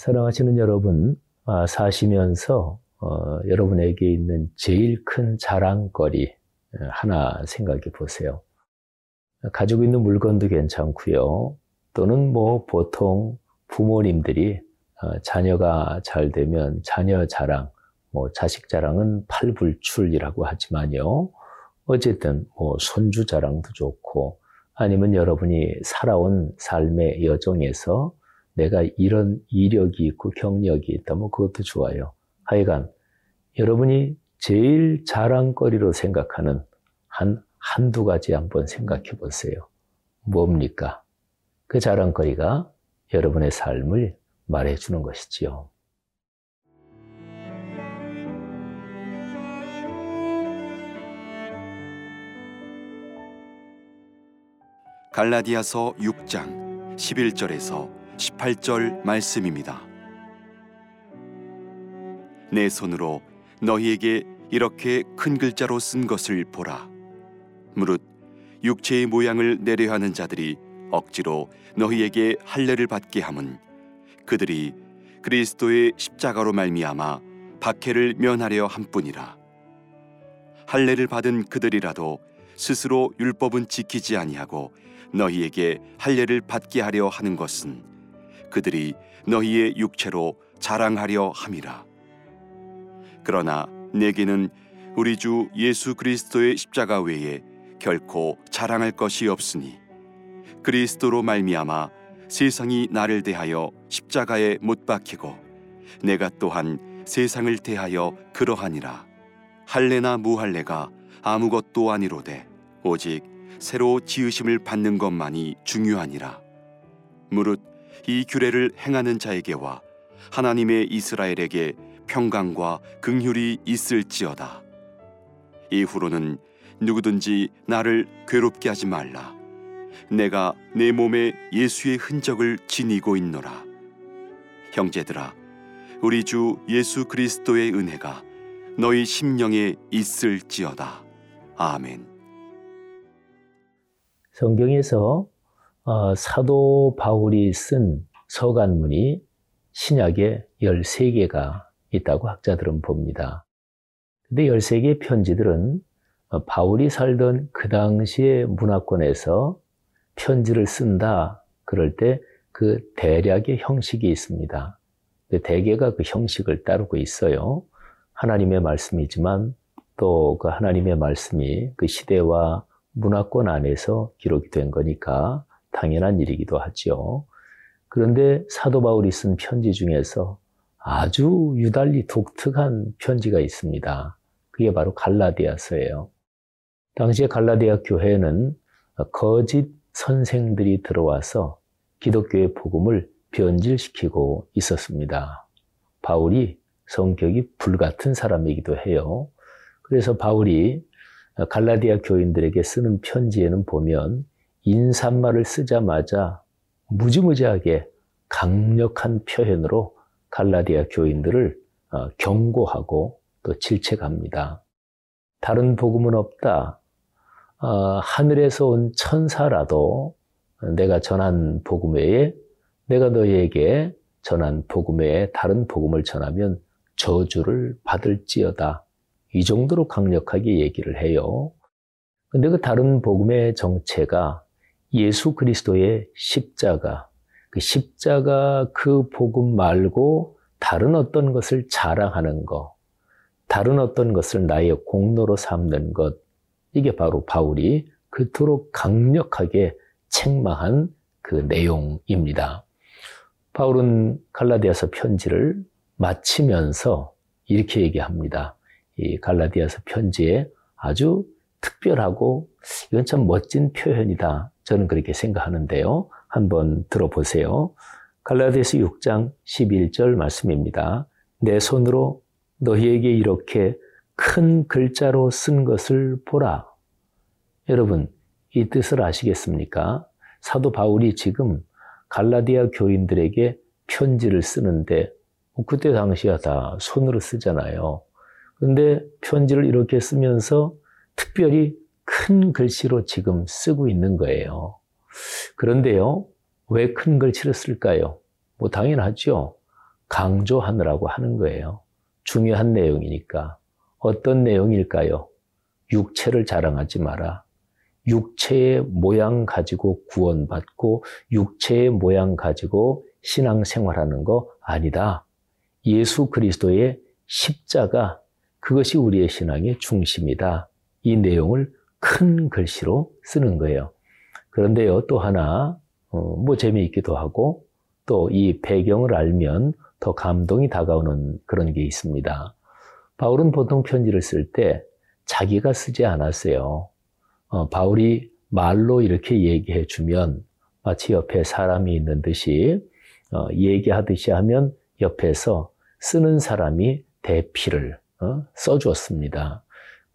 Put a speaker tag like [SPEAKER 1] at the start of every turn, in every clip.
[SPEAKER 1] 사랑하시는 여러분, 아, 사시면서 어, 여러분에게 있는 제일 큰 자랑거리 하나 생각해 보세요. 가지고 있는 물건도 괜찮고요. 또는 뭐 보통 부모님들이 어, 자녀가 잘 되면 자녀 자랑, 뭐 자식 자랑은 팔불출이라고 하지만요. 어쨌든 뭐 손주 자랑도 좋고 아니면 여러분이 살아온 삶의 여정에서 내가 이런 이력이 있고 경력이 있다 뭐 그것도 좋아요. 하여간 여러분이 제일 자랑거리로 생각하는 한 한두 가지 한번 생각해 보세요. 뭡니까? 그 자랑거리가 여러분의 삶을 말해 주는 것이지요.
[SPEAKER 2] 갈라디아서 6장 11절에서 18절 말씀입니다. 내 손으로 너희에게 이렇게 큰 글자로 쓴 것을 보라. 무릇 육체의 모양을 내려하는 자들이 억지로 너희에게 할례를 받게 함은 그들이 그리스도의 십자가로 말미암아 박해를 면하려 함뿐이라. 할례를 받은 그들이라도 스스로 율법은 지키지 아니하고 너희에게 할례를 받게 하려 하는 것은 그들이 너희의 육체로 자랑하려 함이라. 그러나 내게는 우리 주 예수 그리스도의 십자가 외에 결코 자랑할 것이 없으니 그리스도로 말미암아 세상이 나를 대하여 십자가에 못 박히고 내가 또한 세상을 대하여 그러하니라 할례나 무할례가 아무것도 아니로되 오직 새로 지으심을 받는 것만이 중요하니라 무릇 이 규례를 행하는 자에게와 하나님의 이스라엘에게 평강과 긍휼이 있을지어다. 이후로는 누구든지 나를 괴롭게 하지 말라. 내가 내 몸에 예수의 흔적을 지니고 있노라. 형제들아, 우리 주 예수 그리스도의 은혜가 너희 심령에 있을지어다. 아멘.
[SPEAKER 1] 성경에서 어, 사도 바울이 쓴 서간문이 신약에 13개가 있다고 학자들은 봅니다. 근데 13개의 편지들은 어, 바울이 살던 그 당시의 문화권에서 편지를 쓴다 그럴 때 그 대략의 형식이 있습니다. 그 대개가 그 형식을 따르고 있어요. 하나님의 말씀이지만 또 그 하나님의 말씀이 그 시대와 문화권 안에서 기록이 된 거니까 당연한 일이기도 하지요. 그런데 사도 바울이 쓴 편지 중에서 아주 유달리 독특한 편지가 있습니다. 그게 바로 갈라디아서예요. 당시에 갈라디아 교회는 거짓 선생들이 들어와서 기독교의 복음을 변질시키고 있었습니다. 바울이 성격이 불같은 사람이기도 해요. 그래서 바울이 갈라디아 교인들에게 쓰는 편지에는 보면 인사말을 쓰자마자 무지무지하게 강력한 표현으로 갈라디아 교인들을 어, 경고하고 또 질책합니다. 다른 복음은 없다. 어, 하늘에서 온 천사라도 내가 전한 복음 외에 내가 너희에게 전한 복음 외에 다른 복음을 전하면 저주를 받을지어다. 이 정도로 강력하게 얘기를 해요. 근데 그 다른 복음의 정체가 예수 그리스도의 십자가, 그 십자가 그 복음 말고 다른 어떤 것을 자랑하는 것, 다른 어떤 것을 나의 공로로 삼는 것, 이게 바로 바울이 그토록 강력하게 책망한 그 내용입니다. 바울은 갈라디아서 편지를 마치면서 이렇게 얘기합니다. 이 갈라디아서 편지에 아주 특별하고 이건 참 멋진 표현이다. 저는 그렇게 생각하는데요. 한번 들어보세요. 갈라디아서 6장 11절 말씀입니다. 내 손으로 너희에게 이렇게 큰 글자로 쓴 것을 보라. 여러분, 이 뜻을 아시겠습니까? 사도 바울이 지금 갈라디아 교인들에게 편지를 쓰는데 뭐 그때 당시야 다 손으로 쓰잖아요. 근데 편지를 이렇게 쓰면서 특별히 큰 글씨로 지금 쓰고 있는 거예요. 그런데요, 왜 큰 글씨를 쓸까요? 뭐 당연하죠. 강조하느라고 하는 거예요. 중요한 내용이니까. 어떤 내용일까요? 육체를 자랑하지 마라. 육체의 모양 가지고 구원받고 육체의 모양 가지고 신앙생활하는 거 아니다. 예수 그리스도의 십자가 그것이 우리의 신앙의 중심이다. 이 내용을 큰 글씨로 쓰는 거예요. 그런데요, 또 하나, 어, 뭐 재미있기도 하고, 또 이 배경을 알면 더 감동이 다가오는 그런 게 있습니다. 바울은 보통 편지를 쓸 때 자기가 쓰지 않았어요. 어, 바울이 말로 이렇게 얘기해 주면 마치 옆에 사람이 있는 듯이 어, 얘기하듯이 하면 옆에서 쓰는 사람이 대피를 어, 써주었습니다.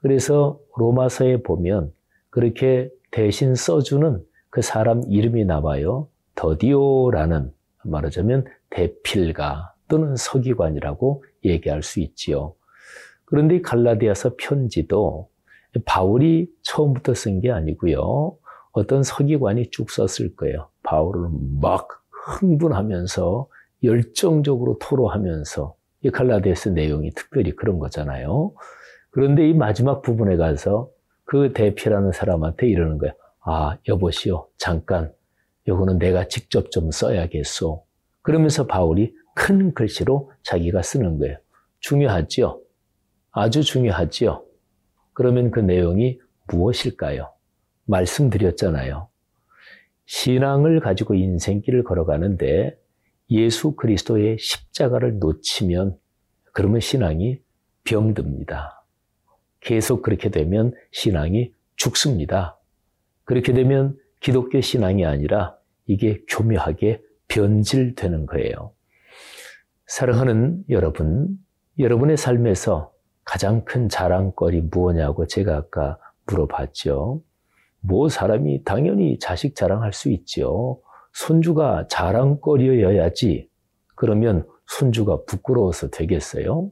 [SPEAKER 1] 그래서 로마서에 보면 그렇게 대신 써주는 그 사람 이름이 나와요. 더디오라는 말하자면 대필가 또는 서기관이라고 얘기할 수 있지요. 그런데 갈라디아서 편지도 바울이 처음부터 쓴 게 아니고요. 어떤 서기관이 쭉 썼을 거예요. 바울은 막 흥분하면서 열정적으로 토로하면서 이 갈라디아서 내용이 특별히 그런 거잖아요. 그런데 이 마지막 부분에 가서 그 대피라는 사람한테 이러는 거야. 아, 여보시오. 잠깐. 요거는 내가 직접 좀 써야겠소. 그러면서 바울이 큰 글씨로 자기가 쓰는 거예요. 중요하지요? 아주 중요하지요? 그러면 그 내용이 무엇일까요? 말씀드렸잖아요. 신앙을 가지고 인생길을 걸어가는데 예수 그리스도의 십자가를 놓치면 그러면 신앙이 병듭니다. 계속 그렇게 되면 신앙이 죽습니다. 그렇게 되면 기독교 신앙이 아니라 이게 교묘하게 변질되는 거예요. 사랑하는 여러분, 여러분의 삶에서 가장 큰 자랑거리 무엇냐고 제가 아까 물어봤죠. 뭐 사람이 당연히 자식 자랑할 수 있죠. 손주가 자랑거리여야지. 그러면 손주가 부끄러워서 되겠어요?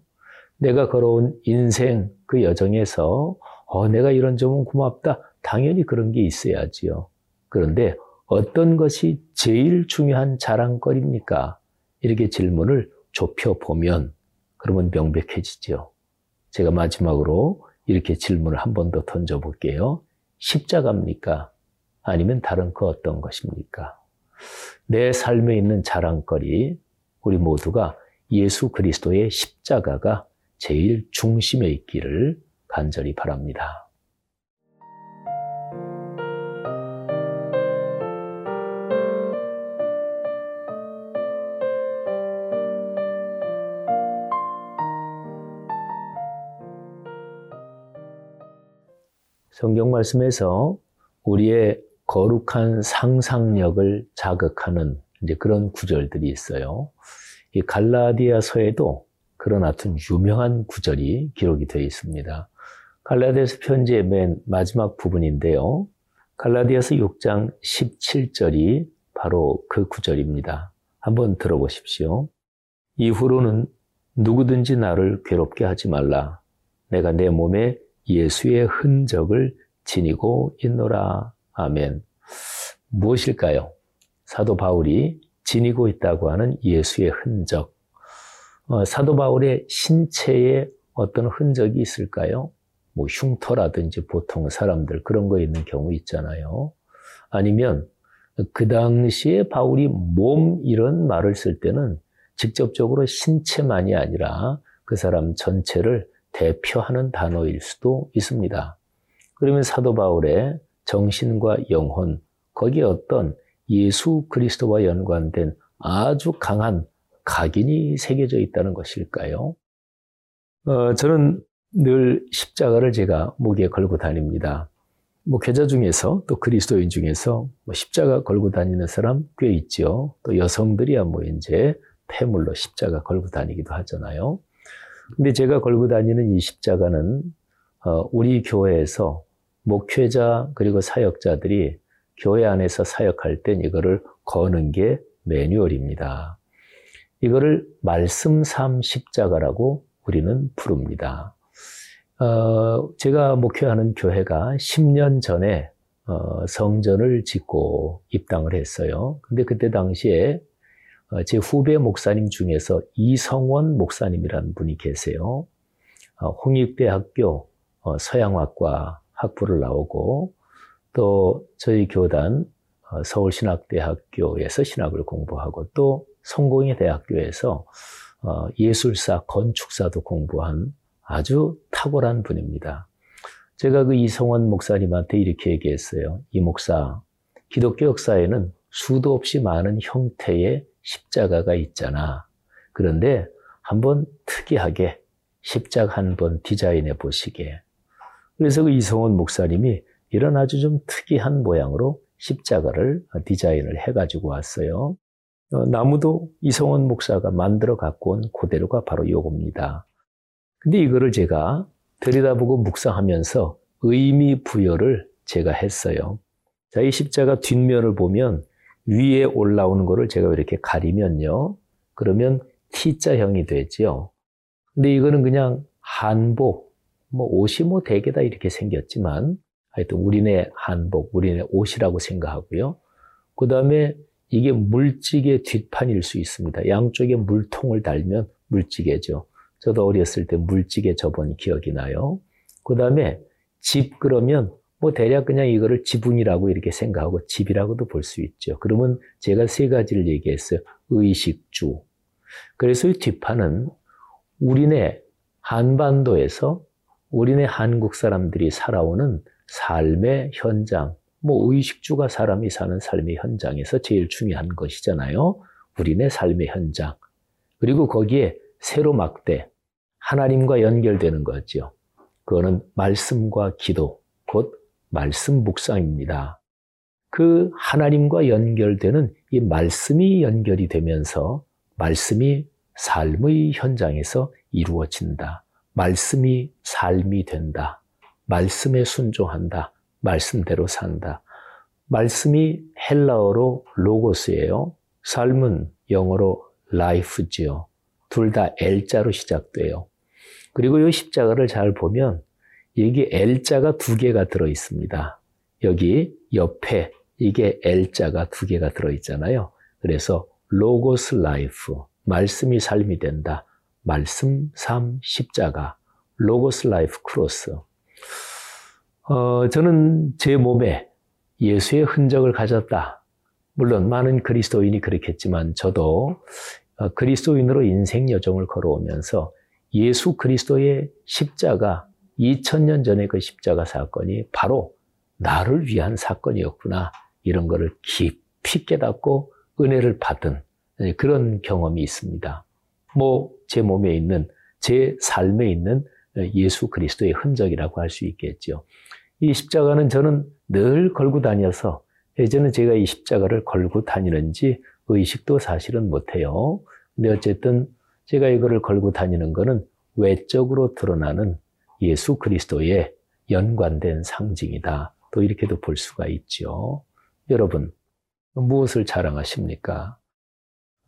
[SPEAKER 1] 내가 걸어온 인생 그 여정에서 어, 내가 이런 점은 고맙다. 당연히 그런 게 있어야지요. 그런데 어떤 것이 제일 중요한 자랑거리입니까? 이렇게 질문을 좁혀보면 그러면 명백해지죠. 제가 마지막으로 이렇게 질문을 한 번 더 던져볼게요. 십자가입니까? 아니면 다른 그 어떤 것입니까? 내 삶에 있는 자랑거리, 우리 모두가 예수 그리스도의 십자가가 제일 중심에 있기를 간절히 바랍니다. 성경 말씀에서 우리의 거룩한 상상력을 자극하는 이제 그런 구절들이 있어요. 이 갈라디아서에도 그런 아주 유명한 구절이 기록이 되어 있습니다. 갈라디아서 편지의 맨 마지막 부분인데요. 갈라디아서 6장 17절이 바로 그 구절입니다. 한번 들어보십시오. 이후로는 누구든지 나를 괴롭게 하지 말라. 내가 내 몸에 예수의 흔적을 지니고 있노라. 아멘. 무엇일까요? 사도 바울이 지니고 있다고 하는 예수의 흔적. 어, 사도 바울의 신체에 어떤 흔적이 있을까요? 뭐 흉터라든지 보통 사람들 그런 거 있는 경우 있잖아요. 아니면 그 당시에 바울이 몸 이런 말을 쓸 때는 직접적으로 신체만이 아니라 그 사람 전체를 대표하는 단어일 수도 있습니다. 그러면 사도 바울의 정신과 영혼, 거기에 어떤 예수 그리스도와 연관된 아주 강한 각인이 새겨져 있다는 것일까요? 어, 저는 늘 십자가를 제가 목에 걸고 다닙니다. 뭐 계좌 중에서 또 그리스도인 중에서 뭐 십자가 걸고 다니는 사람 꽤 있죠. 또 여성들이야 뭐 이제 폐물로 십자가 걸고 다니기도 하잖아요. 근데 제가 걸고 다니는 이 십자가는 어, 우리 교회에서 목회자 그리고 사역자들이 교회 안에서 사역할 땐 이거를 거는 게 매뉴얼입니다. 이거를 말씀 삼 십자가라고 우리는 부릅니다. 어, 제가 목회하는 교회가 10년 전에 어, 성전을 짓고 입당을 했어요. 근데 그때 당시에 어, 제 후배 목사님 중에서 이성원 목사님이라는 분이 계세요. 어, 홍익대학교 어, 서양학과 학부를 나오고 또 저희 교단 서울신학대학교에서 신학을 공부하고 또 성공의 대학교에서 예술사, 건축사도 공부한 아주 탁월한 분입니다. 제가 그 이성원 목사님한테 이렇게 얘기했어요. 이 목사, 기독교 역사에는 수도 없이 많은 형태의 십자가가 있잖아. 그런데 한번 특이하게 십자가 한번 디자인해 보시게. 그래서 그 이성원 목사님이 이런 아주 좀 특이한 모양으로 십자가를 디자인을 해가지고 왔어요. 어, 나무도 이성원 목사가 만들어 갖고 온 그대로가 바로 요겁니다. 근데 이거를 제가 들여다보고 묵상하면서 의미 부여를 제가 했어요. 자, 이 십자가 뒷면을 보면 위에 올라오는 거를 제가 이렇게 가리면요. 그러면 T자형이 되죠. 근데 이거는 그냥 한복, 뭐 옷이 뭐 대개다 이렇게 생겼지만 하여튼 우리네 한복, 우리네 옷이라고 생각하고요. 그 다음에 이게 물찌개 뒷판일 수 있습니다. 양쪽에 물통을 달면 물찌개죠. 저도 어렸을 때 물찌개 접은 기억이 나요. 그 다음에 집 그러면 뭐 대략 그냥 이거를 지붕이라고 이렇게 생각하고 집이라고도 볼 수 있죠. 그러면 제가 세 가지를 얘기했어요. 의식주. 그래서 이 뒷판은 우리네 한반도에서 우리네 한국 사람들이 살아오는 삶의 현장, 뭐 의식주가 사람이 사는 삶의 현장에서 제일 중요한 것이잖아요. 우리네 삶의 현장. 그리고 거기에 세로 막대, 하나님과 연결되는 거죠. 그거는 말씀과 기도, 곧 말씀 묵상입니다. 그 하나님과 연결되는 이 말씀이 연결이 되면서 말씀이 삶의 현장에서 이루어진다. 말씀이 삶이 된다. 말씀에 순종한다. 말씀대로 산다. 말씀이 헬라어로 로고스예요. 삶은 영어로 life지요. 둘 다 L자로 시작돼요. 그리고 이 십자가를 잘 보면 여기 L자가 두 개가 들어 있습니다. 여기 옆에 이게 L자가 두 개가 들어 있잖아요. 그래서 로고스 life, 말씀이 삶이 된다. 말씀, 삶, 십자가, 로고스 life cross. 어, 저는 제 몸에 예수의 흔적을 가졌다. 물론 많은 그리스도인이 그렇겠지만 저도 어, 그리스도인으로 인생 여정을 걸어오면서 예수 그리스도의 십자가 2000년 전의 그 십자가 사건이 바로 나를 위한 사건이었구나. 이런 거를 깊이 깨닫고 은혜를 받은 그런 경험이 있습니다. 뭐, 제 몸에 있는, 제 삶에 있는 예수 그리스도의 흔적이라고 할 수 있겠죠. 이 십자가는 저는 늘 걸고 다녀서 예전에 제가 이 십자가를 걸고 다니는지 의식도 사실은 못해요. 근데 어쨌든 제가 이거를 걸고 다니는 것은 외적으로 드러나는 예수 그리스도의 연관된 상징이다. 또 이렇게도 볼 수가 있죠. 여러분, 무엇을 자랑하십니까?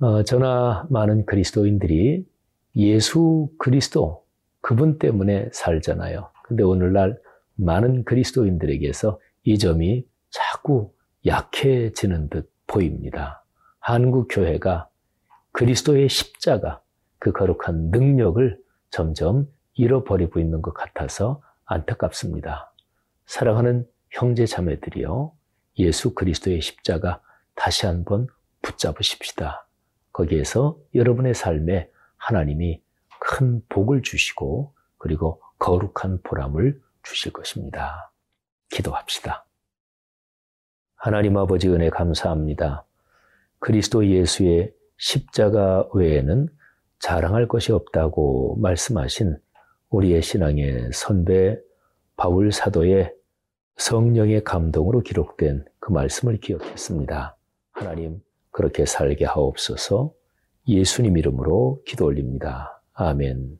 [SPEAKER 1] 어, 저나 많은 그리스도인들이 예수 그리스도, 그분 때문에 살잖아요. 근데 오늘날 많은 그리스도인들에게서 이 점이 자꾸 약해지는 듯 보입니다. 한국 교회가 그리스도의 십자가, 그 거룩한 능력을 점점 잃어버리고 있는 것 같아서 안타깝습니다. 사랑하는 형제 자매들이요. 예수 그리스도의 십자가 다시 한번 붙잡으십시다. 거기에서 여러분의 삶에 하나님이 큰 복을 주시고 그리고 거룩한 보람을 주실 것입니다. 기도합시다. 하나님 아버지 은혜 감사합니다. 그리스도 예수의 십자가 외에는 자랑할 것이 없다고 말씀하신 우리의 신앙의 선배 바울 사도의 성령의 감동으로 기록된 그 말씀을 기억했습니다. 하나님, 그렇게 살게 하옵소서 예수님 이름으로 기도 올립니다. 아멘.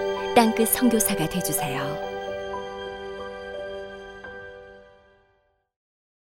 [SPEAKER 3] 땅끝 선교사가 되주세요.